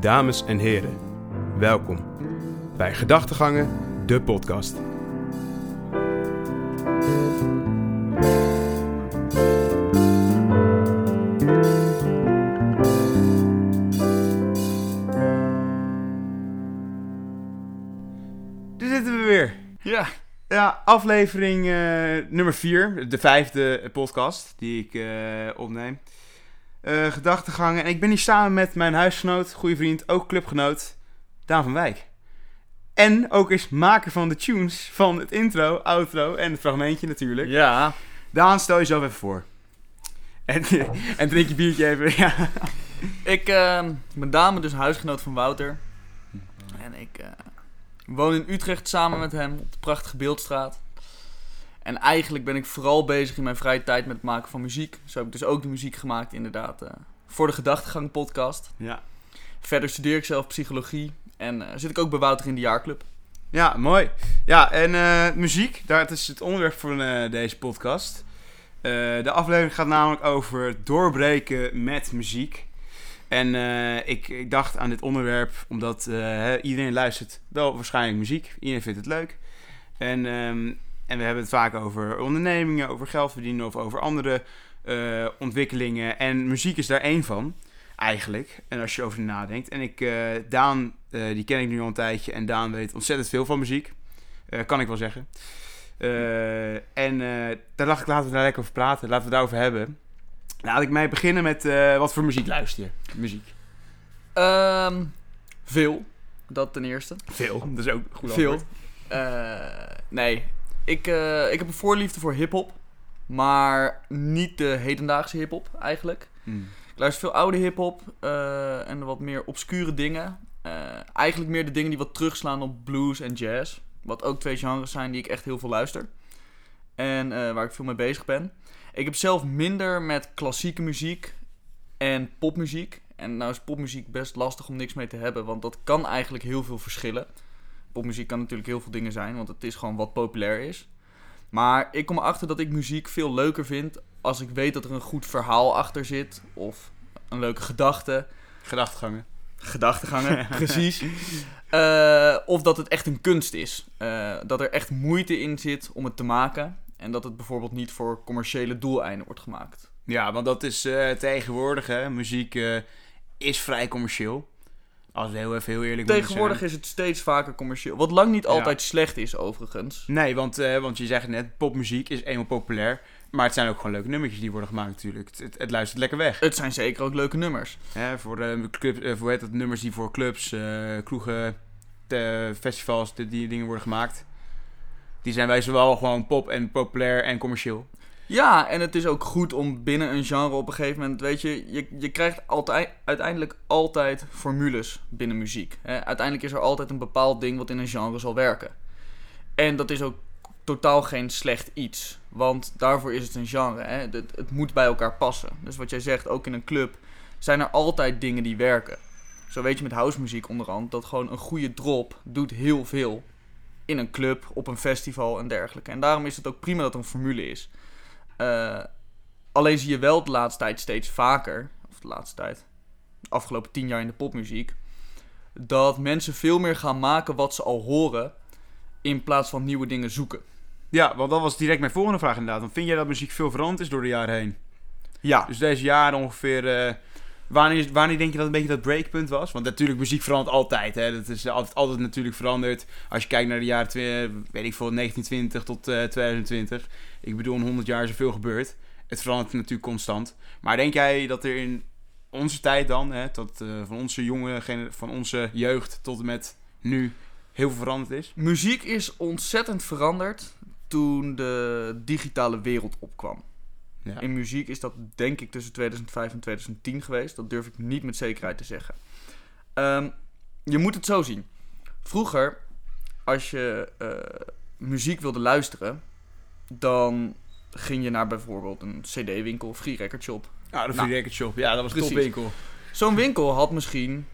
Dames en heren, welkom bij Gedachtegangen, de podcast. Daar zitten we weer. Ja. Ja, aflevering eh, nummer 4, de vijfde podcast die ik eh, opneem. Eh gedachtegangen. En ik ben hier samen met mijn huisgenoot, goede vriend, ook clubgenoot, Daan van Wijk. En ook eens maker van de tunes van het intro, outro en het fragmentje natuurlijk. Ja. Daan, stel jezelf even voor. En, en drink je biertje even. Ja. Ik eh, ben dame, dus huisgenoot van Wouter. En ik eh, woon in Utrecht samen met hem op de prachtige Beeldstraat. En eigenlijk ben ik vooral bezig in mijn vrije tijd met het maken van muziek. Zo heb ik dus ook de muziek gemaakt, inderdaad, eh, voor de Gedachtegang podcast. Ja. Verder studeer ik zelf psychologie en eh, zit ik ook bij Wouter in de jaarclub. Ja, mooi. Ja, en eh, muziek, dat is het onderwerp van deze podcast. De aflevering gaat namelijk over doorbreken met muziek. En ik, ik dacht aan dit onderwerp omdat iedereen luistert wel waarschijnlijk muziek. Iedereen vindt het leuk. En, ehm, en we hebben het vaak over ondernemingen, over geld verdienen of over andere eh, ontwikkelingen. En muziek is daar één van, eigenlijk. En als je over nadenkt. En ik, eh, Daan, eh, die ken ik nu al een tijdje. En Daan weet ontzettend veel van muziek. Kan ik wel zeggen. En daar dacht ik, laten we daar lekker over praten. Laten we het daarover hebben. Laat ik mij beginnen met wat voor muziek luister je? Muziek. Ehm, veel, dat ten eerste. Veel. Dat is ook goed Veel. nee, ik, eh, ik heb een voorliefde voor hip-hop. Maar niet de hedendaagse hip-hop eigenlijk. Mm. Ik luister veel oude hip-hop eh, en wat meer obscure dingen. Eh, eigenlijk meer de dingen die wat terugslaan op blues en jazz. Wat ook twee genres zijn die ik echt heel veel luister. En waar ik veel mee bezig ben. Ik heb zelf minder met klassieke muziek en popmuziek. En nou is popmuziek best lastig om niks mee te hebben, want dat kan eigenlijk heel veel verschillen. Popmuziek kan natuurlijk heel veel dingen zijn, want het is gewoon wat populair is. Maar ik kom erachter dat ik muziek veel leuker vind als ik weet dat er een goed verhaal achter zit. Of een leuke gedachte. Gedachtegangen. Gedachtegangen, precies. Eh, of dat het echt een kunst is. Eh, dat er echt moeite in zit om het te maken. En dat het bijvoorbeeld niet voor commerciële doeleinden wordt gemaakt. Ja, want dat is eh, tegenwoordig, hè. Muziek is vrij commercieel. Als heel even heel eerlijk Tegenwoordig is het steeds vaker commercieel. Wat lang niet Ja. altijd slecht is, overigens. Nee, want, eh, want je zegt net, popmuziek is eenmaal populair. Maar het zijn ook gewoon leuke nummertjes die worden gemaakt natuurlijk. Het, het, het luistert lekker weg. Het zijn zeker ook leuke nummers. Voor, club, eh, voor dat, nummers die voor clubs, kroegen, festivals, die, die dingen worden gemaakt. Die zijn wij zowel gewoon pop en populair en commercieel. Ja, en het is ook goed om binnen een genre op een gegeven moment, weet je, je, je krijgt altijd, uiteindelijk altijd formules binnen muziek. Hè? Uiteindelijk is er altijd een bepaald ding wat in een genre zal werken. En dat is ook totaal geen slecht iets, want daarvoor is het een genre. Hè? Het, het moet bij elkaar passen. Dus wat jij zegt, ook in een club zijn er altijd dingen die werken. Zo weet je met housemuziek onderhand dat gewoon een goede drop doet heel veel in een club, op een festival en dergelijke. En daarom is het ook prima dat er een formule is. Eh, alleen zie je wel de laatste tijd steeds vaker, of de laatste tijd, de afgelopen tien jaar in de popmuziek, dat mensen veel meer gaan maken wat ze al horen, in plaats van nieuwe dingen zoeken. Ja, want dat was direct mijn volgende vraag inderdaad. Dan vind jij dat muziek veel veranderd is door de jaren heen? Ja, Dus deze jaren ongeveer... eh, wanneer, denk je dat een beetje dat breakpunt was? Want natuurlijk, muziek verandert altijd. Hè? Dat is altijd, altijd natuurlijk veranderd. Als je kijkt naar de jaren, weet ik veel, 1920 tot eh, 2020. Ik bedoel, in 100 jaar is er veel gebeurd. Het verandert natuurlijk constant. Maar denk jij dat er in onze tijd dan, hè, tot, eh, van onze jonge, van onze jeugd tot en met nu, heel veel veranderd is? muziek is ontzettend veranderd toen de digitale wereld opkwam. Ja. In muziek is dat denk ik tussen 2005 en 2010 geweest. Dat durf ik niet met zekerheid te zeggen. Ehm, je moet het zo zien. Vroeger, als je eh, muziek wilde luisteren, dan ging je naar bijvoorbeeld een CD-winkel, Free Record Shop. Ja, de Nou, Free Record Shop. Ja, dat was een topwinkel. Zo'n winkel had misschien,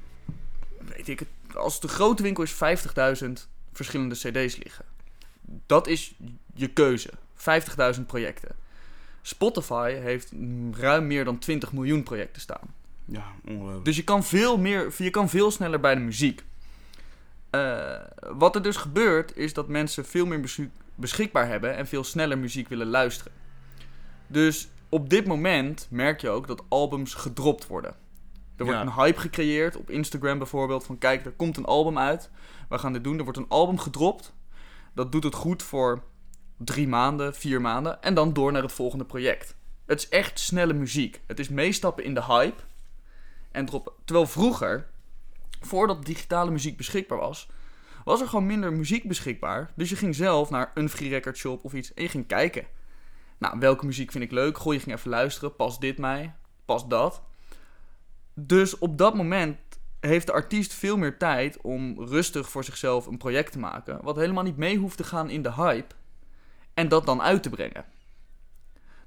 weet ik het, als het een grote winkel is, 50.000 verschillende CD's liggen. Dat is je keuze. 50.000 projecten. Spotify heeft ruim meer dan 20 miljoen projecten staan. Ja, ongelooflijk. Dus je kan veel, meer, je kan veel sneller bij de muziek. Eh, wat er dus gebeurt, is dat mensen veel meer muziek beschikbaar hebben en veel sneller muziek willen luisteren. Dus op dit moment merk je ook dat albums gedropt worden. Er wordt Ja. een hype gecreëerd op Instagram bijvoorbeeld van kijk, er komt een album uit. We gaan dit doen. Er wordt een album gedropt. Dat doet het goed voor drie maanden, vier maanden en dan door naar het volgende project. Het is echt snelle muziek. Het is meestappen in de hype en. Terwijl vroeger, voordat digitale muziek beschikbaar was, was er gewoon minder muziek beschikbaar. Dus je ging zelf naar een free record shop of iets en je ging kijken. Nou, welke muziek vind ik leuk? Goh, je ging even luisteren. Past dit mij? Past dat? Dus op dat moment heeft de artiest veel meer tijd om rustig voor zichzelf een project te maken. Wat helemaal niet mee hoeft te gaan in de hype. En dat dan uit te brengen.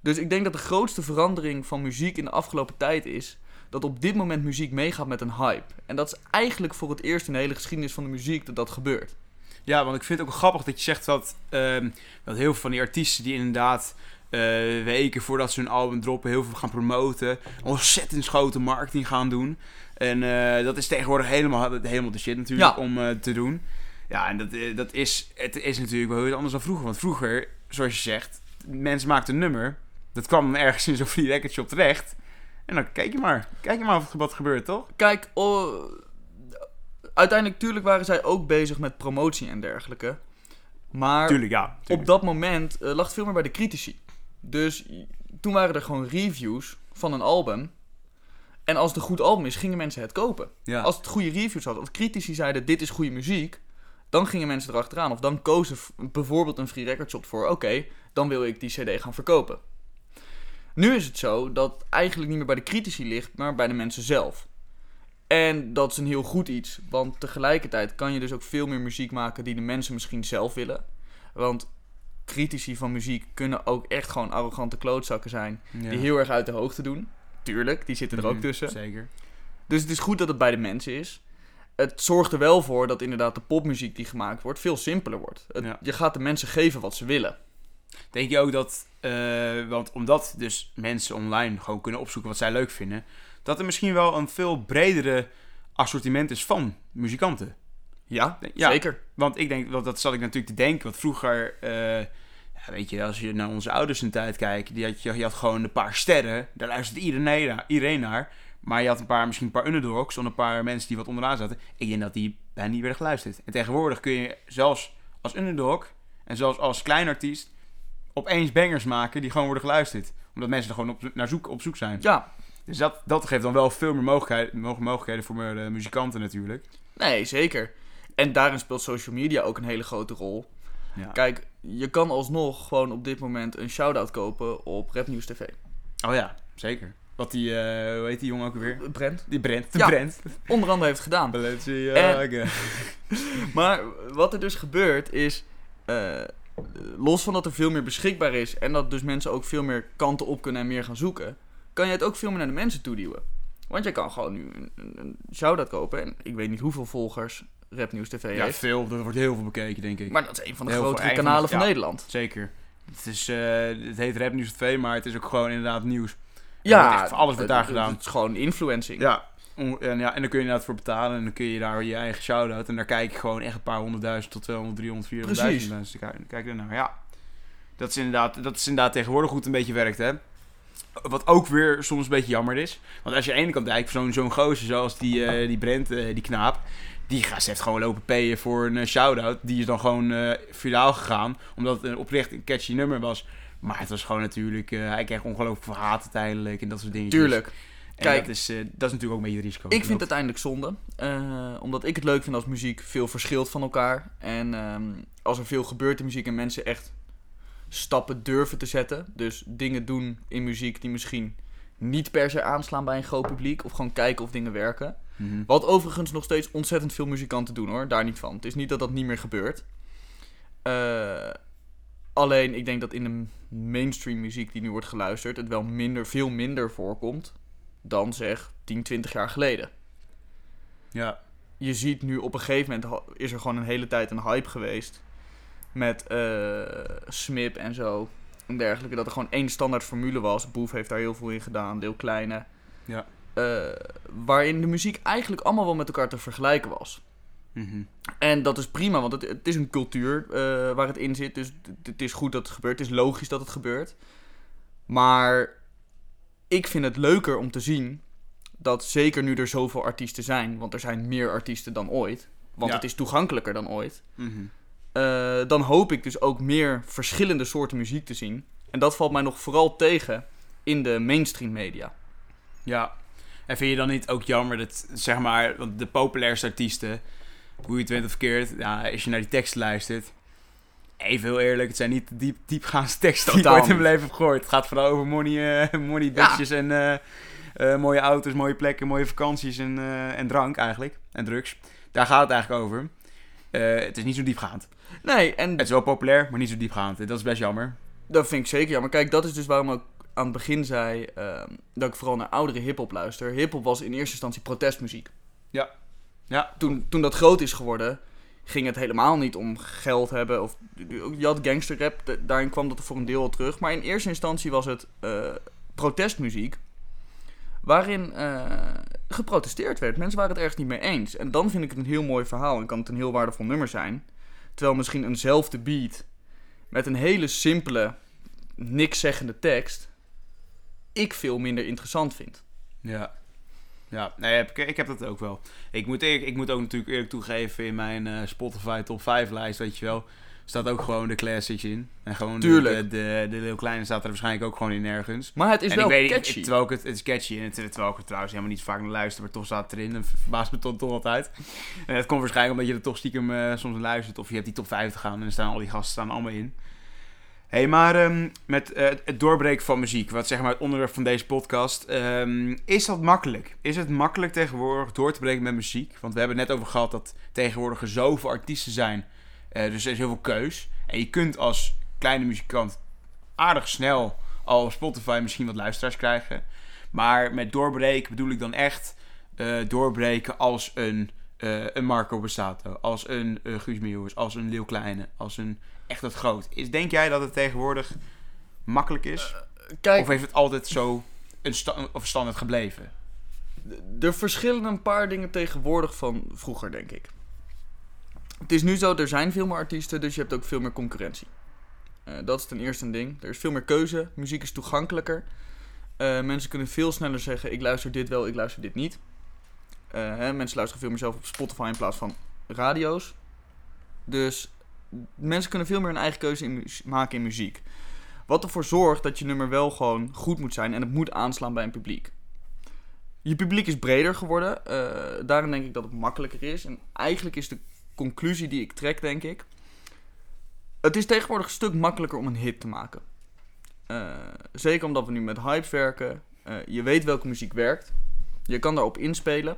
Dus ik denk dat de grootste verandering van muziek in de afgelopen tijd is dat op dit moment muziek meegaat met een hype. En dat is eigenlijk voor het eerst in de hele geschiedenis van de muziek dat dat gebeurt. Ja, want ik vind het ook grappig dat je zegt dat, ehm, dat heel veel van die artiesten die inderdaad eh, weken voordat ze hun album droppen heel veel gaan promoten, ontzettend grote marketing gaan doen. En eh, dat is tegenwoordig helemaal, helemaal de shit natuurlijk Ja. om eh, te doen. Ja, en dat, dat is, het is natuurlijk wel heel anders dan vroeger. Want vroeger, zoals je zegt, mensen maakten een nummer. Dat kwam dan ergens in zo'n free record shop terecht. En dan kijk je maar. Kijk je maar wat, wat gebeurt, toch? Kijk, oh, uiteindelijk tuurlijk waren zij ook bezig met promotie en dergelijke. Maar Tuurlijk, ja. op dat moment eh, lag het veel meer bij de critici. Dus toen waren er gewoon reviews van een album. En als het een goed album is, gingen mensen het kopen. ja. Als het goede reviews had, als critici zeiden dit is goede muziek, dan gingen mensen erachteraan. Of dan kozen bijvoorbeeld een free record shop voor, oké, dan wil ik die cd gaan verkopen. Nu is het zo dat eigenlijk niet meer bij de critici ligt, maar bij de mensen zelf. En dat is een heel goed iets, want tegelijkertijd kan je dus ook veel meer muziek maken die de mensen misschien zelf willen. Want critici van muziek kunnen ook echt gewoon arrogante klootzakken zijn, Ja. die heel erg uit de hoogte doen. Tuurlijk, die zitten er ook Mhm, tussen. Zeker. Dus het is goed dat het bij de mensen is. Het zorgt er wel voor dat inderdaad de popmuziek die gemaakt wordt veel simpeler wordt. Het- Ja. Je gaat de mensen geven wat ze willen. Denk je ook dat, eh, want omdat dus mensen online gewoon kunnen opzoeken wat zij leuk vinden, dat er misschien wel een veel bredere assortiment is van muzikanten? Ja, Ja. zeker. Want ik denk, want dat zat ik natuurlijk te denken, want vroeger, eh, weet je, als je naar onze ouders in tijd kijkt, die had, je, je had gewoon een paar sterren, daar luisterde iedereen naar, iedereen naar. Maar je had een paar, misschien een paar underdogs, of een paar mensen die wat onderaan zaten. Ik denk dat die bijna niet werden geluisterd. En tegenwoordig kun je zelfs als underdog, en zelfs als klein artiest, opeens bangers maken die gewoon worden geluisterd. Omdat mensen er gewoon op, naar zoek, op zoek zijn. Ja, Dus dat, dat geeft dan wel veel meer mogelijkheden, mo- mogelijkheden voor eh, muzikanten natuurlijk. nee, zeker. En daarin speelt social media ook een hele grote rol. Ja. Kijk, je kan alsnog gewoon op dit moment een shout-out kopen op Rapnieuws TV. Oh ja, zeker. Wat die, eh, hoe heet die jongen ook weer? Brent. Die Brent. De Ja. Brent. Onder andere heeft gedaan. Balenciaga. Maar wat er dus gebeurt is, eh, los van dat er veel meer beschikbaar is en dat dus mensen ook veel meer kanten op kunnen en meer gaan zoeken, kan je het ook veel meer naar de mensen toeduwen. Want je kan gewoon nu een, een, een shout-out kopen en ik weet niet hoeveel volgers Rapnieuws TV Ja, heeft. veel. Dat wordt heel veel bekeken, denk ik. Maar dat is een van de Heel grotere kanalen van ja. Nederland. Zeker. Het, is, eh, het heet Rap Nieuws 2, maar het is ook gewoon inderdaad nieuws. Ja, echt- alles wordt daar het- gedaan. Het is gewoon influencing. Ja. En, ja, en dan kun je inderdaad voor betalen en dan kun je daar je eigen shout-out. En daar kijk je gewoon echt een paar honderdduizend tot 200, 300, 400 Precies. mensen te kijken, kijken ernaar. Ja. Dat is, inderdaad, dat is inderdaad tegenwoordig goed een beetje werkt, hè. Wat ook weer soms een beetje jammer is. Want als je aan de ene kant kijkt, zo'n zo'n gozer zoals die, eh, die Brent, eh, die knaap. Die gast heeft gewoon lopen payen voor een eh, shout-out. Die is dan gewoon viraal gegaan. Omdat het een oprecht een catchy nummer was. Maar het was gewoon natuurlijk... eh, hij kreeg ongelooflijk veel haat uiteindelijk en dat soort dingen. Tuurlijk. En Kijk, dat is, eh, dat is natuurlijk ook een beetje het risico. Ik vind het uiteindelijk zonde. eh, omdat ik het leuk vind als muziek veel verschilt van elkaar. En ehm, als er veel gebeurt in muziek en mensen echt stappen durven te zetten. Dus dingen doen in muziek die misschien niet per se aanslaan bij een groot publiek. Of gewoon kijken of dingen werken. Mhm. Wat overigens nog steeds ontzettend veel muzikanten doen hoor. Daar niet van. Het is niet dat dat niet meer gebeurt. Eh, alleen ik denk dat in de mainstream muziek die nu wordt geluisterd. het wel minder, veel minder voorkomt. dan zeg 10, 20 jaar geleden Ja. je ziet nu op een gegeven moment is er gewoon een hele tijd een hype geweest. Met eh Smip en zo. En dergelijke. Dat er gewoon één standaard formule was. Boef heeft daar heel veel in gedaan. Deel Kleine. Ja. eh, waarin de muziek eigenlijk allemaal wel met elkaar te vergelijken was. Mhm. En dat is prima, want het, het is een cultuur eh, waar het in zit. Dus het, is goed dat het gebeurt. Het is logisch dat het gebeurt. Maar ik vind het leuker om te zien dat zeker nu er zoveel artiesten zijn, want er zijn meer artiesten dan ooit, want Ja. het is toegankelijker dan ooit. Mhm. eh, dan hoop ik dus ook meer verschillende soorten muziek te zien. En dat valt mij nog vooral tegen in de mainstream media. Ja. En vind je dan niet ook jammer dat, zeg maar, want de populairste artiesten, hoe je het of verkeerd, ja, als je naar die teksten luistert, even heel eerlijk, het zijn niet de diep, diepgaande teksten die ik ooit in mijn leven heb gehoord. Het gaat vooral over money, eh, money bitches en eh, eh, mooie auto's, mooie plekken, mooie vakanties en, en drank eigenlijk. En drugs. Daar gaat het eigenlijk over. Het is niet zo diepgaand. Nee, en Het is wel populair, maar niet zo diepgaand. Dat is best jammer. Dat vind ik zeker jammer. Kijk, dat is dus waarom ik aan het begin zei ehm, dat ik vooral naar oudere hip-hop luister. Hip-hop was in eerste instantie protestmuziek. Ja. Ja. Toen, toen dat groot is geworden, ging het helemaal niet om geld hebben. Of, je had gangsterrap, de- daarin kwam dat voor een deel al terug. Maar in eerste instantie was het eh, protestmuziek. Waarin eh, geprotesteerd werd. Mensen waren het ergens niet mee eens. En dan vind ik het een heel mooi verhaal en kan het een heel waardevol nummer zijn. Terwijl misschien eenzelfde beat met een hele simpele, niks zeggende tekst, ik veel minder interessant vind. Ja. Ja, nee, heb ik, ik heb dat ook wel. Ik moet, eerlijk- ik moet ook natuurlijk eerlijk toegeven in mijn eh, Spotify top 5 lijst, weet je wel. Staat ook gewoon de classics in. En gewoon de, Tuurlijk. de, de, de Kleine staat er waarschijnlijk ook gewoon in nergens. Maar het is en wel ik weet, catchy. Ik, terwijl ik het, het is catchy en het, terwijl ik er trouwens helemaal niet vaak naar luister, maar toch staat het erin. Dat verbaast me toch, toch altijd. En het komt waarschijnlijk omdat je er toch stiekem eh, soms naar luistert. Of je hebt die top 5 gaan en er staan al die gasten staan allemaal in. Hey, maar ehm, met eh, het doorbreken van muziek, wat zeg maar het onderwerp van deze podcast, ehm, is dat makkelijk? Is het makkelijk tegenwoordig door te breken met muziek? Want we hebben het net over gehad dat tegenwoordig er zoveel artiesten zijn, eh, dus er is heel veel keus. En je kunt als kleine muzikant aardig snel al op Spotify misschien wat luisteraars krijgen. Maar met doorbreken bedoel ik dan echt eh, doorbreken als een, een Marco Borsato, als een eh Guus Meeuwis, als een Leeuw Kleine, als een echt wat groot. Is, denk jij dat het tegenwoordig makkelijk is? Kijk, of heeft het altijd zo een sta- of standaard gebleven? er verschillen een paar dingen tegenwoordig van vroeger, denk ik. Het is nu zo, er zijn veel meer artiesten, dus je hebt ook veel meer concurrentie. Eh, dat is ten eerste een ding. Er is veel meer keuze, muziek is toegankelijker. Eh, mensen kunnen veel sneller zeggen, ik luister dit wel, ik luister dit niet. Eh, hè, mensen luisteren veel meer zelf op Spotify in plaats van radio's. Dus mensen kunnen veel meer hun eigen keuze maken in muziek. Wat ervoor zorgt dat je nummer wel gewoon goed moet zijn en het moet aanslaan bij een publiek. Je publiek is breder geworden. eh, daarin denk ik dat het makkelijker is. En eigenlijk is de conclusie die ik trek, denk ik. Het is tegenwoordig een stuk makkelijker om een hit te maken. Eh, zeker omdat we nu met hypes werken. Eh, je weet welke muziek werkt. Je kan daarop inspelen.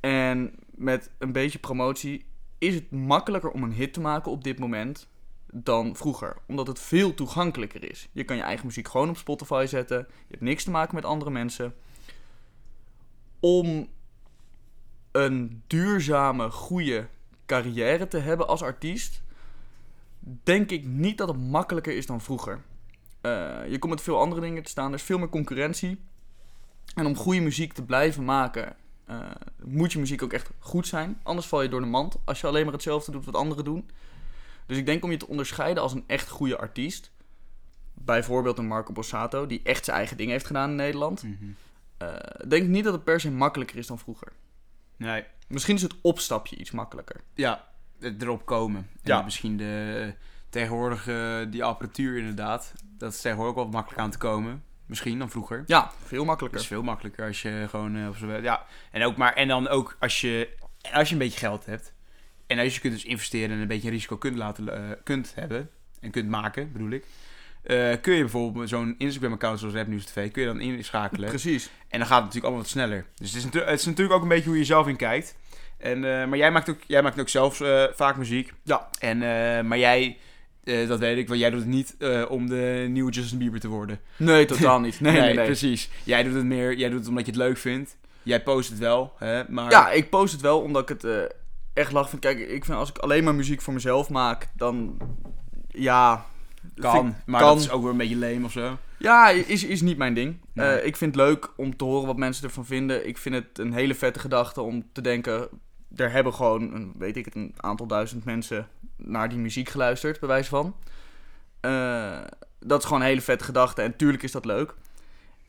En met een beetje promotie is het makkelijker om een hit te maken op dit moment dan vroeger. Omdat het veel toegankelijker is. Je kan je eigen muziek gewoon op Spotify zetten. Je hebt niks te maken met andere mensen. Om een duurzame, goede carrière te hebben als artiest, denk ik niet dat het makkelijker is dan vroeger. Eh, je komt met veel andere dingen te staan, er is veel meer concurrentie. En om goede muziek te blijven maken, eh, moet je muziek ook echt goed zijn. Anders val je door de mand als je alleen maar hetzelfde doet wat anderen doen. Dus ik denk om je te onderscheiden als een echt goede artiest. Bijvoorbeeld een Marco Borsato, die echt zijn eigen dingen heeft gedaan in Nederland. eh, denk ik niet dat het per se makkelijker is dan vroeger. Nee. Misschien is het opstapje iets makkelijker. Ja, erop komen. En Ja. misschien de, tegenwoordig eh, die apparatuur inderdaad. Dat is tegenwoordig ook wat makkelijk aan te komen. Misschien dan vroeger. Ja, veel makkelijker. is veel makkelijker als je gewoon eh, zo'n ja en ook maar en dan ook als je als je een beetje geld hebt en als je kunt dus investeren en een beetje risico kunt laten eh, kunt hebben en kunt maken bedoel ik eh, kun je bijvoorbeeld zo'n Instagram account zoals Rap News TV kun je dan inschakelen Precies. en dan gaat het natuurlijk allemaal wat sneller dus het is, het is natuurlijk ook een beetje hoe je zelf in kijkt en maar jij maakt ook jij maakt ook zelf vaak muziek Ja. en maar jij eh, dat weet ik, want jij doet het niet eh, om de nieuwe Justin Bieber te worden. Nee, totaal niet. Nee, nee, nee. precies. Jij doet het meer, jij doet het omdat je het leuk vindt. Jij post het wel, hè, maar... Ja, ik post het wel omdat ik het eh, echt lach vind. Kijk, ik vind als ik alleen maar muziek voor mezelf maak, dan... Ja, Kan, maar kan. dat is ook weer een beetje leem of zo. Ja, is, is niet mijn ding. Nee. Ik vind het leuk om te horen wat mensen ervan vinden. Ik vind het een hele vette gedachte om te denken... Er hebben gewoon, een, weet ik het, een aantal duizend mensen naar die muziek geluisterd, bij wijze van. Eh, dat is gewoon een hele vette gedachte en tuurlijk is dat leuk.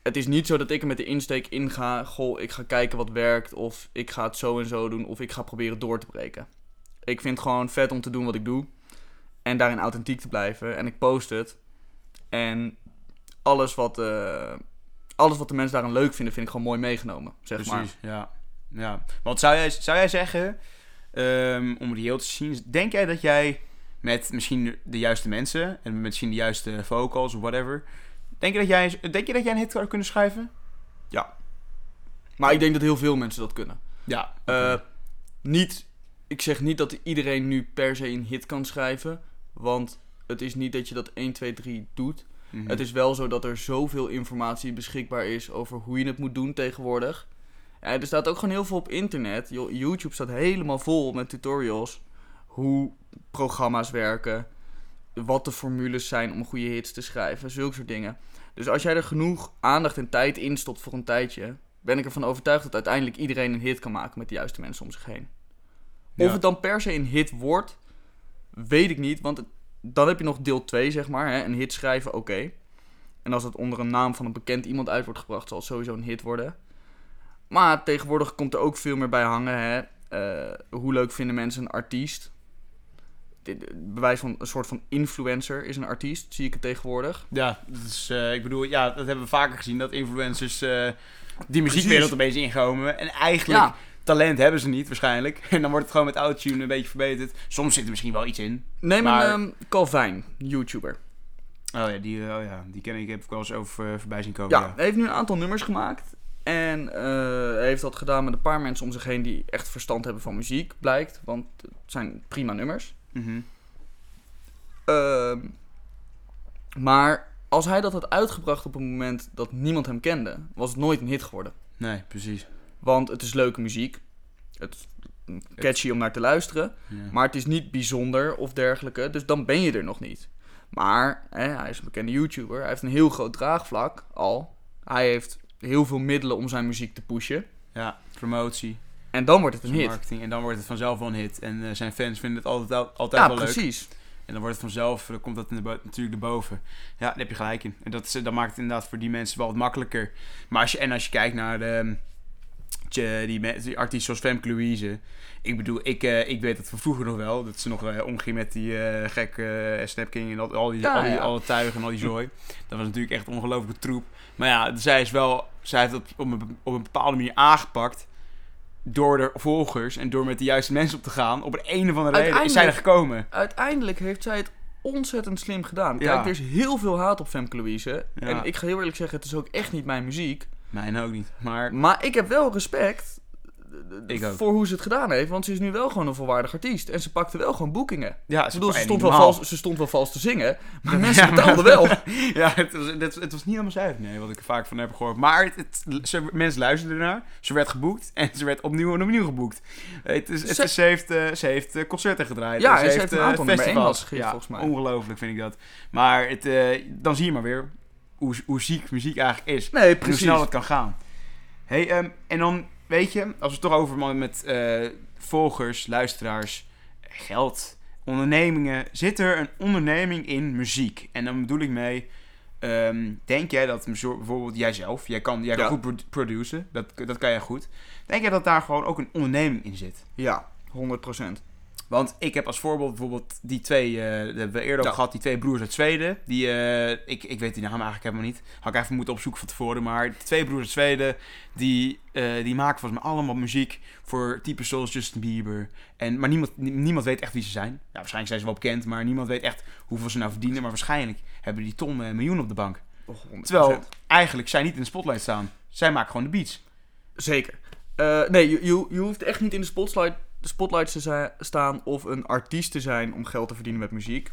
Het is niet zo dat ik er met de insteek inga... Goh, ik ga kijken wat werkt of ik ga het zo en zo doen of ik ga proberen door te breken. Ik vind het gewoon vet om te doen wat ik doe. En daarin authentiek te blijven. En ik post het. En alles wat, eh, alles wat de mensen daaraan leuk vinden, vind ik gewoon mooi meegenomen. Zeg maar. Precies, ja. ja. Want zou jij, zou jij zeggen, ehm, om het heel te zien, denk jij dat jij met misschien de juiste mensen en misschien de juiste vocals of whatever, denk je dat jij, denk je dat jij een hit zou kunnen schrijven? Maar ik denk dat heel veel mensen dat kunnen. Ja. Eh, niet, ik zeg niet dat iedereen nu per se een hit kan schrijven. Want het is niet dat je dat 1, 2, 3 doet. Mhm. Het is wel zo dat er zoveel informatie beschikbaar is over hoe je het moet doen tegenwoordig. Ja, er staat ook gewoon heel veel op internet. Yo- YouTube staat helemaal vol met tutorials. Hoe programma's werken. Wat de formules zijn om goede hits te schrijven. Zulke soort dingen. Dus als jij er genoeg aandacht en tijd in stopt voor een tijdje... ben ik ervan overtuigd dat uiteindelijk iedereen een hit kan maken met de juiste mensen om zich heen. Of Ja. het dan per se een hit wordt, weet ik niet. Want het- dan heb je nog deel 2, zeg maar. Hè? Een hit schrijven, oké. En als het onder een naam van een bekend iemand uit wordt gebracht, zal het sowieso een hit worden. Maar tegenwoordig komt er ook veel meer bij hangen. Hè? Eh, hoe leuk vinden mensen een artiest? Dit- Bewijs van een soort van influencer is een artiest, zie ik het tegenwoordig. Ja, dat is, eh, ik bedoel, ja, dat hebben we vaker gezien, dat influencers eh, die muziekwereld opeens inkomen. En eigenlijk, Ja. talent hebben ze niet waarschijnlijk. En dan wordt het gewoon met autotune een beetje verbeterd. Soms zit er misschien wel iets in. Neem Maar- een um, Calvin, YouTuber. Oh ja, die, oh ja, die ken ik, heb ik wel eens over voorbij zien komen. Ja, Ja. hij heeft nu een aantal nummers gemaakt. En eh, hij heeft dat gedaan met een paar mensen om zich heen die echt verstand hebben van muziek, blijkt. Want het zijn prima nummers. Mhm. Ehm, maar als hij dat had uitgebracht op een moment dat niemand hem kende, was het nooit een hit geworden. Nee, precies. Want het is leuke muziek. Het is catchy om naar te luisteren. Ja. Maar het is niet bijzonder of dergelijke. Dus dan ben je er nog niet. Maar hè, hij is een bekende YouTuber. Hij heeft een heel groot draagvlak al. Hij heeft heel veel middelen om zijn muziek te pushen. ja, promotie, En dan wordt het een hit. marketing. En dan wordt het vanzelf wel een hit. En eh, zijn fans vinden het altijd, altijd Ja, wel leuk. precies. En dan wordt het vanzelf, dan komt dat in de natuurlijk erboven. Ja, daar heb je gelijk in. En dat, is, dat maakt het inderdaad voor die mensen wel wat makkelijker. Maar als je, en als je kijkt naar de, tje, die, me- die artiesten zoals Femke Louise. Ik bedoel, ik, eh, ik weet het van vroeger nog wel. Dat ze nog eh, omging met die eh gekke eh, Snap King en al, al die, Ja, al die ja. alle tuigen en al die zooi. dat was natuurlijk echt ongelooflijke troep. Maar ja, zij is wel, zij heeft het op een, op een bepaalde manier aangepakt. Door de volgers en door met de juiste mensen op te gaan. Op een, een of andere reden is zij er gekomen. Uiteindelijk heeft zij het ontzettend slim gedaan. Kijk, Ja. er is heel veel haat op Femke Louise. En ik ga heel eerlijk zeggen, het is ook echt niet mijn muziek. Mijn ook niet. Maar Maar ik heb wel respect Ik ook. voor hoe ze het gedaan heeft. Want ze is nu wel gewoon een volwaardig artiest. En ze pakte wel gewoon boekingen. ja, Ik bedoel, ze stond, wel vals, ze stond wel vals te zingen. Maar mensen betaalden wel. Ja, het was, het, het was niet helemaal zuiver, nee, wat ik er vaak van heb gehoord. Maar het, het- ze, mensen luisterden ernaar. Ze werd geboekt en ze werd opnieuw en opnieuw geboekt. Het is, het Ze- is, ze, heeft, eh, ze heeft eh, concerten gedraaid. Ja, en ze heeft een eh, aantal nummer één festivals. gegeven, volgens mij. Ongelooflijk vind ik dat. Maar het, eh, dan zie je maar weer hoe, hoe ziek muziek eigenlijk is. Nee, En hoe snel het kan gaan. Hey, ehm, en dan, weet je, als we het toch over man met eh, volgers, luisteraars, geld, ondernemingen. Zit er een onderneming in muziek? En dan bedoel ik mee, ehm, denk jij dat bijvoorbeeld jijzelf, jij kan, jij kan Ja. goed pro- produceren, dat, dat kan jij goed. Denk jij dat daar gewoon ook een onderneming in zit? Ja, 100%. Want ik heb als voorbeeld bijvoorbeeld die twee, dat hebben we eerder Ja. al gehad, die twee broers uit Zweden. Die, eh, ik, ik weet die naam eigenlijk helemaal niet. Had ik even moeten opzoeken van tevoren. Maar die twee broers uit Zweden, die, eh, die maken volgens mij allemaal muziek voor types zoals Justin Bieber. En, maar niemand, nie- niemand weet echt wie ze zijn. Ja, waarschijnlijk zijn ze wel bekend, maar niemand weet echt hoeveel ze nou verdienen. Maar waarschijnlijk hebben die tonnen en miljoenen op de bank. Oh, 100%. Terwijl eigenlijk zij niet in de spotlight staan. Zij maken gewoon de beats. Zeker. Nee, je, je, je hoeft echt niet in de spotlight, de spotlight te staan of een artiest te zijn om geld te verdienen met muziek.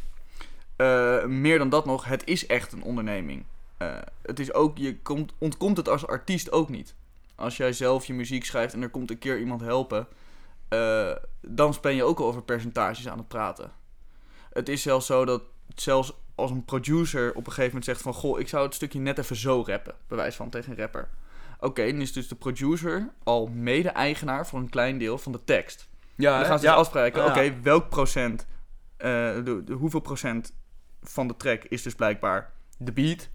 Eh, meer dan dat nog, het is echt een onderneming. Eh, het is ook, je komt, ontkomt het als artiest ook niet. Als jij zelf je muziek schrijft en er komt een keer iemand helpen, eh, dan ben je ook al over percentages aan het praten. Het is zelfs zo dat zelfs als een producer op een gegeven moment zegt van... Goh, ik zou het stukje net even zo rappen. Bewijs van tegen een rapper. Oké, dan is dus de producer al mede-eigenaar voor een klein deel van de tekst. Ja, dan gaan ze ja. dus afspreken, Ja. oké, welk procent, eh, de, de- hoeveel procent van de track is dus blijkbaar de beat?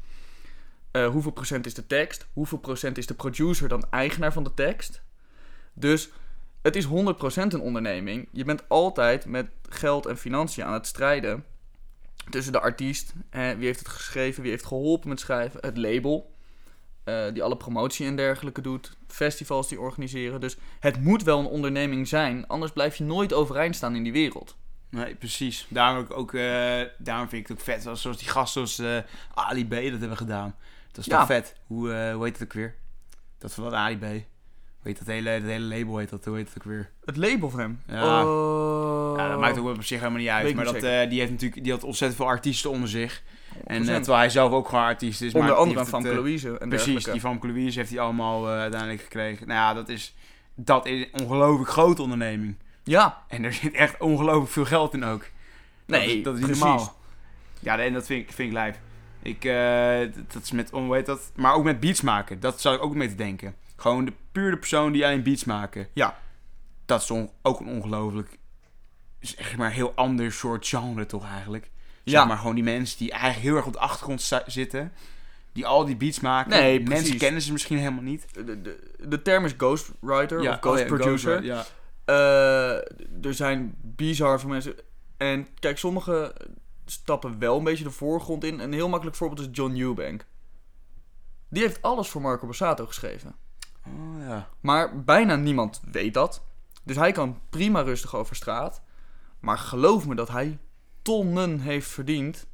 Eh, hoeveel procent is de tekst? Hoeveel procent is de producer dan eigenaar van de tekst? Dus het is 100% een onderneming. Je bent altijd met geld en financiën aan het strijden tussen de artiest, eh, wie heeft het geschreven, wie heeft geholpen met schrijven, het label, eh, die alle promotie en dergelijke doet, festivals die organiseren. Dus het moet wel een onderneming zijn, anders blijf je nooit overeind staan in die wereld. Nee, precies. Daarom, ook, ook, eh, daarom vind ik het ook vet, zoals zoals die gasten zoals eh, Ali B dat hebben gedaan. Dat is Ja. toch vet. Hoe, hoe heet het ook weer? Dat van wat Ali B. Heet dat hele, dat hele label heet dat, hoe heet het ook weer? Het label van hem. Ja. Oh. Ja, dat maakt ook op zich helemaal niet uit. Weet Maar dat, die heeft natuurlijk die had ontzettend veel artiesten onder zich. En 100%. terwijl hij zelf ook gewoon artiest is. Onder maar andere van het, eh, Louise en Precies, die van Louise heeft hij allemaal eh, uiteindelijk gekregen. Nou ja, dat is, dat is een ongelooflijk grote onderneming. Ja, En er zit echt ongelooflijk veel geld in ook. Dat Nee, is, dat is precies. normaal. Ja, en dat vind ik, vind ik lijp. Ik, dat- is met, hoe heet dat? Maar ook met beats maken. Dat zou ik ook mee te denken. Gewoon de puur de persoon die alleen beats maken. Ja. Dat is ook een ongelooflijk, echt maar heel ander soort genre toch eigenlijk. Ja. Zeg maar gewoon die mensen die eigenlijk heel erg op de achtergrond zitten. Die al die beats maken. Nee, Mensen precies. kennen ze misschien helemaal niet. de, de, de term is ghostwriter of oh ghost ja, producer. Ja. Eh, er zijn bizar veel mensen. En kijk, sommigen stappen wel een beetje de voorgrond in. Een heel makkelijk voorbeeld is John Eubank. Die heeft alles voor Marco Borsato geschreven. Oh ja. Maar bijna niemand weet dat. Dus hij kan prima rustig over straat. Maar geloof me dat hij tonnen heeft verdiend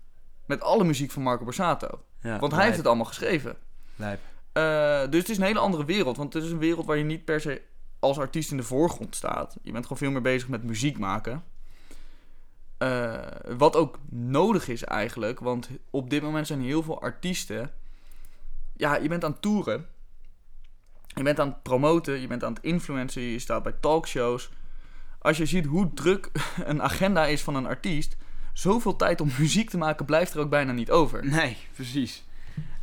met alle muziek van Marco Borsato. ja. Want hij heeft het allemaal geschreven. Lijp. Eh, dus het is een hele andere wereld. Want het is een wereld waar je niet per se als artiest in de voorgrond staat. Je bent gewoon veel meer bezig met muziek maken. Eh, wat ook nodig is eigenlijk. Want op dit moment zijn heel veel artiesten. Ja, je bent aan het toeren. Je bent aan het promoten. Je bent aan het influencen. Je staat bij talkshows. Als je ziet hoe druk een agenda is van een artiest. Zoveel tijd om muziek te maken blijft er ook bijna niet over. Nee, precies.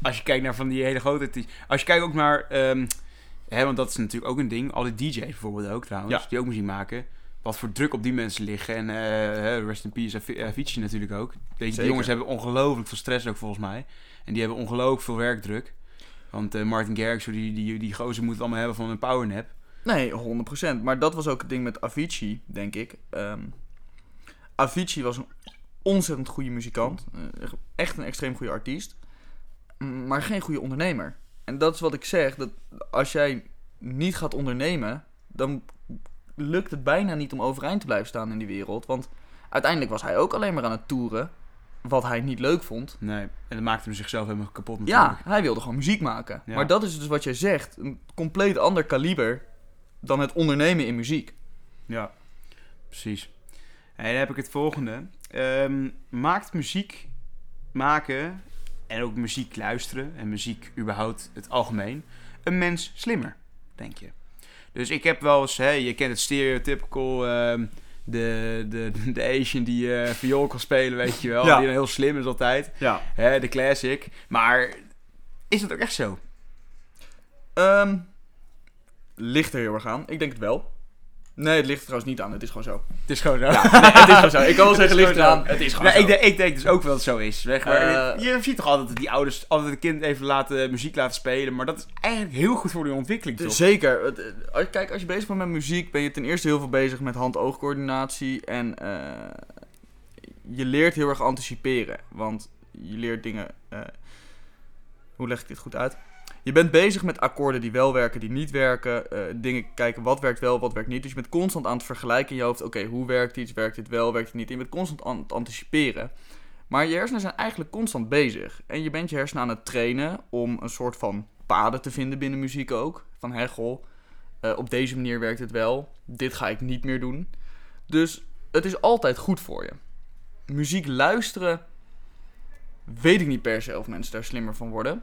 Als je kijkt naar van die hele grote... Als je kijkt ook naar... ehm, hè, want dat is natuurlijk ook een ding. Al die DJ's bijvoorbeeld ook trouwens. Ja. Die ook muziek maken. Wat voor druk op die mensen liggen. En hè, rest in peace Avi- Avicii natuurlijk ook. Je, die jongens hebben ongelooflijk veel stress ook volgens mij. En die hebben ongelooflijk veel werkdruk. Want eh, Martin Garrix, die, die, die gozer moet het allemaal hebben van een powernap. Nee, 100%. Maar dat was ook het ding met Avicii, denk ik. Ehm, Avicii was een ontzettend goede muzikant. Eh, echt een extreem goede artiest. Maar geen goede ondernemer. En dat is wat ik zeg. Dat als jij niet gaat ondernemen, dan lukt het bijna niet om overeind te blijven staan in die wereld. Want uiteindelijk was hij ook alleen maar aan het toeren. Wat hij niet leuk vond. Nee, en dat maakte hem zichzelf helemaal kapot Ja, natuurlijk. hij wilde gewoon muziek maken. Ja. Maar dat is dus wat jij zegt. Een compleet ander kaliber dan het ondernemen in muziek. Ja, precies. En dan heb ik het volgende. Ehm, maakt muziek maken en ook muziek luisteren en muziek überhaupt het algemeen een mens slimmer, denk je? Dus ik heb wel eens, hè, je kent het stereotypical, ehm, de, de, de Asian die eh viool kan spelen, weet je wel. Ja. Die dan heel slim is altijd. Ja. Hè, de classic. Maar is dat ook echt zo? Ehm, ligt er heel erg aan. Ik denk het wel. Nee, het ligt er trouwens niet aan. Het is gewoon zo. Het is gewoon zo. Ja, nee, het is gewoon zo. Ik kan wel zeggen, Het ligt eraan. Het is gewoon zo. ik, denk, ik denk dus ook wel dat het zo is. Maar. Eh, je ziet toch altijd dat die ouders altijd een kind even laten, muziek laten spelen. Maar dat is eigenlijk heel goed voor die ontwikkeling, toch? Zeker. Het, eh, als- Kijk, als je bezig bent met muziek, ben je ten eerste heel veel bezig met hand-oogcoördinatie. En eh, je leert heel erg anticiperen. Want je leert dingen. hoe leg ik dit goed uit? Je bent bezig met akkoorden die wel werken, die niet werken. eh, dingen kijken wat werkt wel, wat werkt niet. Dus je bent constant aan het vergelijken in je hoofd. Oké, hoe werkt iets? Werkt dit wel, werkt het niet? Je bent constant aan het anticiperen. Maar je hersenen zijn eigenlijk constant bezig. En je bent je hersenen aan het trainen om een soort van paden te vinden binnen muziek ook. Van hé, goh, eh, op deze manier werkt het wel. Dit ga ik niet meer doen. Dus het is altijd goed voor je. Muziek luisteren, weet ik niet per se of mensen daar slimmer van worden.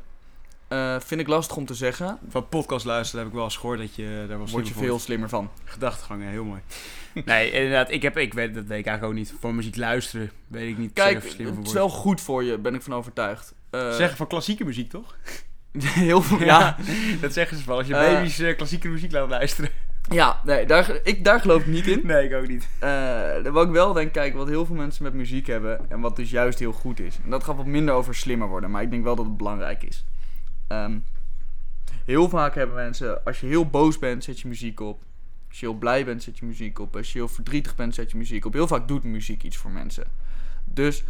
Eh, vind ik lastig om te zeggen. Van podcast luisteren heb ik wel eens gehoord dat je daar wel Word je veel slimmer van. Gedachtegangen, heel mooi. Nee, inderdaad, ik heb, ik weet, dat weet ik eigenlijk ook niet. Voor muziek luisteren weet ik niet. Kijk, het is wel goed voor je, ben ik van overtuigd. Eh, Zeggen van klassieke muziek, toch? heel veel, ja. dat zeggen ze wel. Als je Eh. baby's klassieke muziek laat luisteren. Ja, nee, daar, ik, daar geloof ik niet in. Nee, ik ook niet. Wat ik wel denk, kijk, wat heel veel mensen met muziek hebben en wat dus juist heel goed is. En dat gaat wat minder over slimmer worden, maar ik denk wel dat het belangrijk is. Ehm, heel vaak hebben mensen, als je heel boos bent, zet je muziek op. Als je heel blij bent, zet je muziek op. Als je heel verdrietig bent, zet je muziek op. Heel vaak doet muziek iets voor mensen. Dus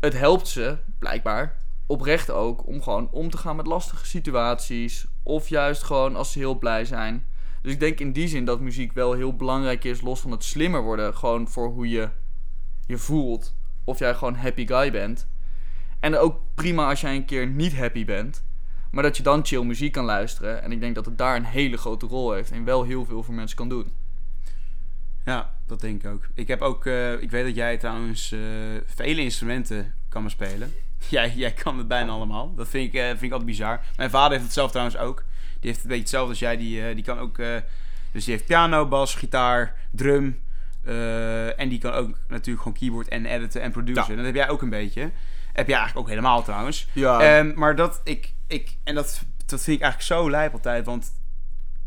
het helpt ze, blijkbaar, oprecht ook, om gewoon om te gaan met lastige situaties. Of juist gewoon als ze heel blij zijn. Dus ik denk in die zin dat muziek wel heel belangrijk is, los van het slimmer worden. Gewoon voor hoe je je voelt. Of jij gewoon happy guy bent. En ook prima als jij een keer niet happy bent. Maar dat je dan chill muziek kan luisteren. En ik denk dat het daar een hele grote rol heeft. En wel heel veel voor mensen kan doen. Ja, dat denk ik ook. Ik heb ook, eh, ik weet dat jij trouwens eh, vele instrumenten kan bespelen. Jij, jij kan het bijna allemaal. Dat vind ik, eh, vind ik altijd bizar. Mijn vader heeft het zelf trouwens ook. Die heeft het een beetje hetzelfde als jij. Die, die kan ook, dus die heeft piano, bas, gitaar, drum. en die kan ook natuurlijk gewoon keyboard en editen en produceren. Ja. Dat heb jij ook een beetje. Heb jij eigenlijk ook helemaal trouwens. Ja. Ehm, maar dat, ik, ik, en dat, dat vind ik eigenlijk zo lijp altijd. Want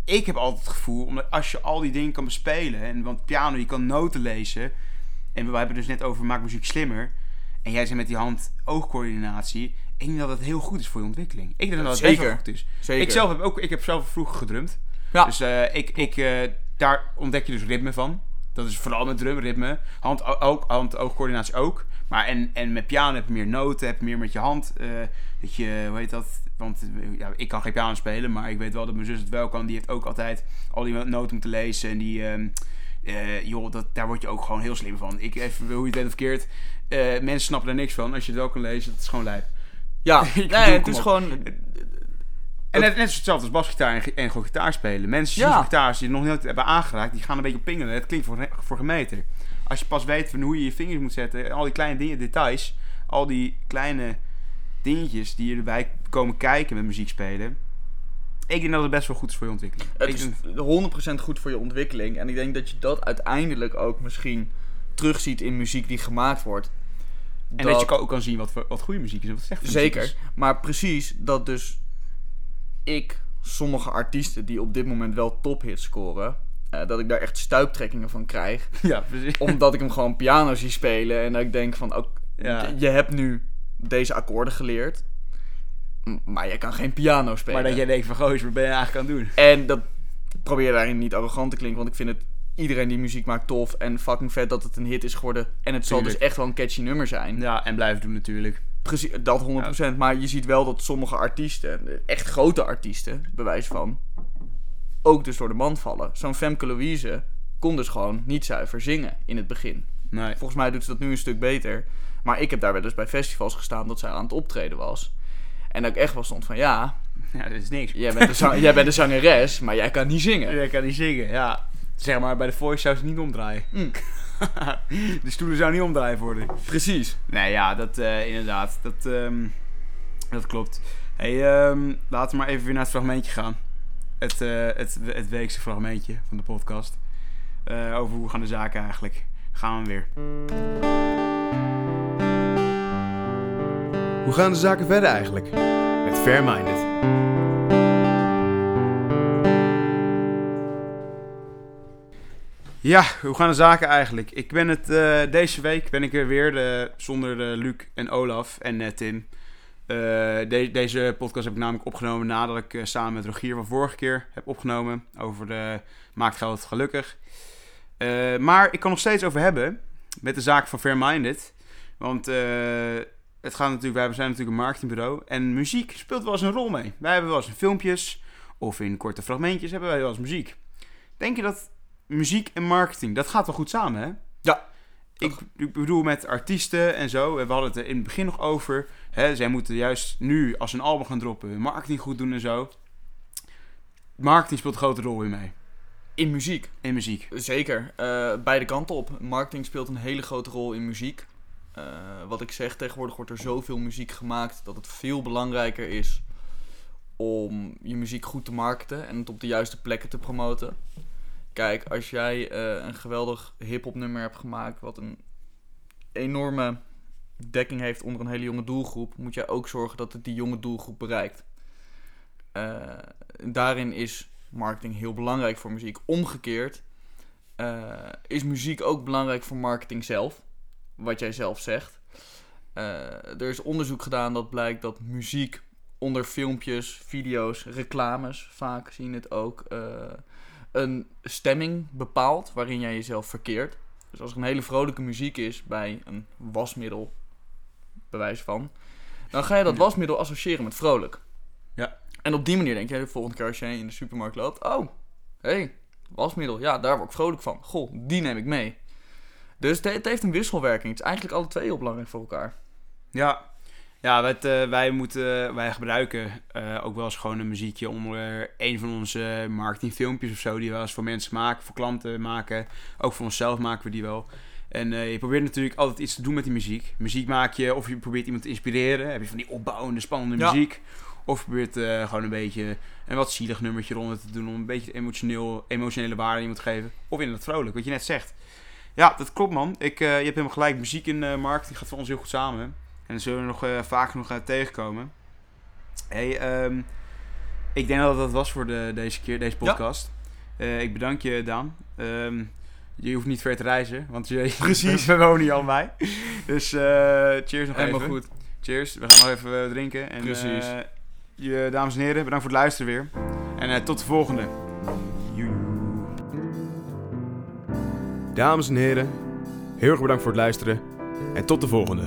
ik heb altijd het gevoel, omdat als je al die dingen kan bespelen. En, want piano, je kan noten lezen. En we hebben dus net over maak muziek slimmer. En jij zei met die hand-oogcoördinatie. Ik denk dat het heel goed is voor je ontwikkeling. Ik denk dat het best wel Zeker. goed is. Zeker. Ik zelf heb ook, ik heb zelf vroeger gedrumd. Ja. Dus eh, ik, ik, eh, daar ontdek je dus ritme van. Dat is vooral met drumritme. Hand, ook, hand-oogcoördinatie ook. Maar en, en met piano heb je meer noten, heb je meer met je hand. eh, dat je, hoe heet dat? Want ja, ik kan geen piano spelen, maar ik weet wel dat mijn zus het wel kan. Die heeft ook altijd al die noten moeten lezen. En die, ehm, eh, joh, dat, daar word je ook gewoon heel slim van. Ik, even, hoe je het weet of verkeerd. eh, mensen snappen er niks van. Als je het wel kan lezen, dat is gewoon lijp. Ja, nee, bedoel, het is op. gewoon... En net, net hetzelfde als basgitaar en, en gewoon gitaar spelen. Mensen Ja. die gitaars die nog niet hebben aangeraakt, die gaan een beetje pingelen. Het klinkt voor, voor gemeter. Als je pas weet van hoe je je vingers moet zetten, en al die kleine dingen, details, al die kleine dingetjes die erbij komen kijken met muziek spelen. Ik denk dat het best wel goed is voor je ontwikkeling. Het is denk- 100% goed voor je ontwikkeling. En ik denk dat je dat uiteindelijk ook misschien terugziet in muziek die gemaakt wordt. en dat je ook kan zien wat, voor- wat goede muziek is en wat slechte muziek Zeker. is. Maar precies dat dus ik sommige artiesten die op dit moment wel tophits scoren, eh, dat ik daar echt stuiptrekkingen van krijg. Ja, precies. omdat ik hem gewoon piano zie spelen en dat ik denk van, ook, Ja. je hebt nu deze akkoorden geleerd, maar je kan geen piano spelen. Maar dat jij denkt van, goos, wat ben je eigenlijk aan het doen? En dat probeer daarin niet arrogant te klinken, want ik vind het iedereen die muziek maakt tof en fucking vet dat het een hit is geworden. En het zal dus echt wel een catchy nummer zijn. Ja, en blijven doen natuurlijk. Precies, dat 100%. Maar je ziet wel dat sommige artiesten, echt grote artiesten, bewijs van, ook dus door de mand vallen. Zo'n Femke Louise kon dus gewoon niet zuiver zingen in het begin. Nee. Volgens mij doet ze dat nu een stuk beter. Maar ik heb daar wel eens bij festivals gestaan dat zij aan het optreden was. En dat ik echt wel stond van, ja, Ja, dat is niks. jij bent de, zang- jij bent de zangeres, maar jij kan niet zingen. Jij kan niet zingen, ja. Zeg maar, bij de Voice zou ze niet omdraaien. Mm. de stoelen zou niet omdraaien worden. Precies. Nee, ja, dat eh, inderdaad. Dat, ehm, dat klopt. hey, ehm, laten we maar even weer naar het fragmentje gaan. Het, eh, het, het weekse fragmentje van de podcast. Eh, over hoe gaan de zaken eigenlijk. Gaan we weer. Hoe gaan de zaken verder eigenlijk? Met Fairminded. Ja, hoe gaan de zaken eigenlijk? Ik ben het, eh, deze week ben ik er weer zonder eh, Luc en Olaf en eh, Tim. De- deze podcast heb ik namelijk opgenomen nadat ik samen met Rogier van vorige keer heb opgenomen over de Maakt Geld Gelukkig. Maar ik kan nog steeds over hebben met de zaak van Fairminded. Want het gaat natuurlijk, wij zijn natuurlijk een marketingbureau en muziek speelt wel eens een rol mee. Wij hebben wel eens in filmpjes of in korte fragmentjes hebben wij wel eens muziek. Denk je dat muziek en marketing, dat gaat wel goed samen, hè? Ja. Ik, ik bedoel met artiesten en zo. We hadden het er in het begin nog over. Hè, zij moeten juist nu, als ze een album gaan droppen, hun marketing goed doen en zo. Marketing speelt een grote rol in mee. In muziek. In muziek. Zeker. Eh, beide kanten op. Marketing speelt een hele grote rol in muziek. Eh, wat ik zeg, tegenwoordig wordt er zoveel muziek gemaakt dat het veel belangrijker is om je muziek goed te marketen en het op de juiste plekken te promoten. Kijk, als jij eh, een geweldig hip-hop nummer hebt gemaakt. wat een enorme dekking heeft onder een hele jonge doelgroep. moet jij ook zorgen dat het die jonge doelgroep bereikt. Eh, daarin is marketing heel belangrijk voor muziek. Omgekeerd is muziek ook belangrijk voor marketing zelf. Wat jij zelf zegt. Eh, er is onderzoek gedaan dat blijkt dat muziek onder filmpjes, video's, reclames, vaak zie je het ook, eh, een stemming bepaalt waarin jij jezelf verkeert. Dus als er een hele vrolijke muziek is bij een wasmiddel, bewijs van, dan ga je dat wasmiddel associëren met vrolijk. Ja. En op die manier denk je de volgende keer als jij in de supermarkt loopt, oh, hé, hey, wasmiddel, ja, daar word ik vrolijk van. Goh, die neem ik mee. Dus het, het heeft een wisselwerking. Het is eigenlijk alle twee heel belangrijk voor elkaar. Ja, ja wij, eh, wij, moeten, wij gebruiken eh, ook wel eens gewoon een muziekje onder een van onze marketingfilmpjes of zo. Die we wel eens voor mensen maken, voor klanten maken. Ook voor onszelf maken we die wel. En eh, je probeert natuurlijk altijd iets te doen met die muziek. Muziek maak je, of je probeert iemand te inspireren. Heb je van die opbouwende, spannende Ja. muziek. Of je probeert gewoon een beetje een wat zielig nummertje ronder te doen. Om een beetje emotioneel, emotionele waarde iemand te geven. Of inderdaad vrolijk, wat je net zegt. Ja, dat klopt man. Ik, eh, je hebt helemaal gelijk. Muziek en eh, marketing gaat voor ons heel goed samen. En dat zullen we nog eh, vaker nog tegenkomen. Hey, ehm, ik denk dat dat was voor de, deze keer, deze Ja. podcast. Ik bedank je, Daan. Ehm, je hoeft niet ver te reizen, want je, Precies. we wonen hier al bij. Dus cheers nog Helemaal even. goed. Cheers. We gaan nog even drinken. En, Precies. je, dames en heren, bedankt voor het luisteren weer. En tot de volgende. Dames en heren, heel erg bedankt voor het luisteren en tot de volgende.